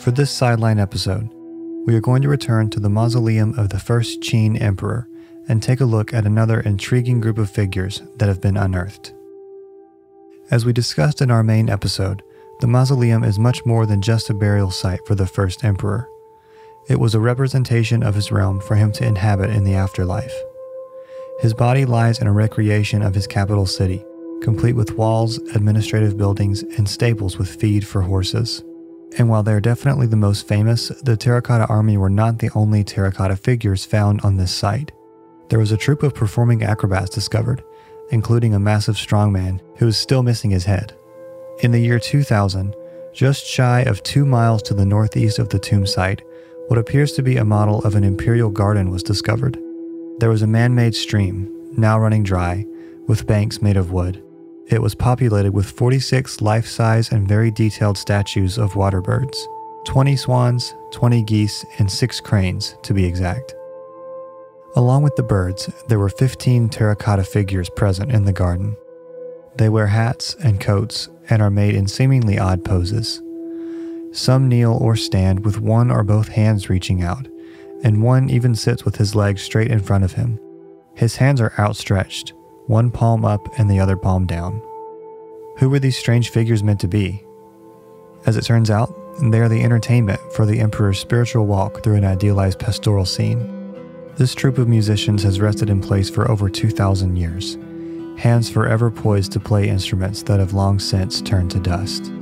For this sideline episode, we are going to return to the mausoleum of the first Qin emperor and take a look at another intriguing group of figures that have been unearthed. As we discussed in our main episode, the mausoleum is much more than just a burial site for the first emperor. It was a representation of his realm for him to inhabit in the afterlife. His body lies in a recreation of his capital city, complete with walls, administrative buildings, and stables with feed for horses. And while they are definitely the most famous, the Terracotta Army were not the only terracotta figures found on this site. There was a troop of performing acrobats discovered, including a massive strongman who is still missing his head. In the year 2000, just shy of two miles to the northeast of the tomb site, what appears to be a model of an imperial garden was discovered. There was a man made stream, now running dry, with banks made of wood. It was populated with 46 life size and very detailed statues of water birds 20 swans, 20 geese, and 6 cranes, to be exact. Along with the birds, there were 15 terracotta figures present in the garden. They wear hats and coats and are made in seemingly odd poses. Some kneel or stand with one or both hands reaching out, and one even sits with his legs straight in front of him. His hands are outstretched, one palm up and the other palm down. Who were these strange figures meant to be? As it turns out, they are the entertainment for the Emperor's spiritual walk through an idealized pastoral scene. This troupe of musicians has rested in place for over 2,000 years, hands forever poised to play instruments that have long since turned to dust.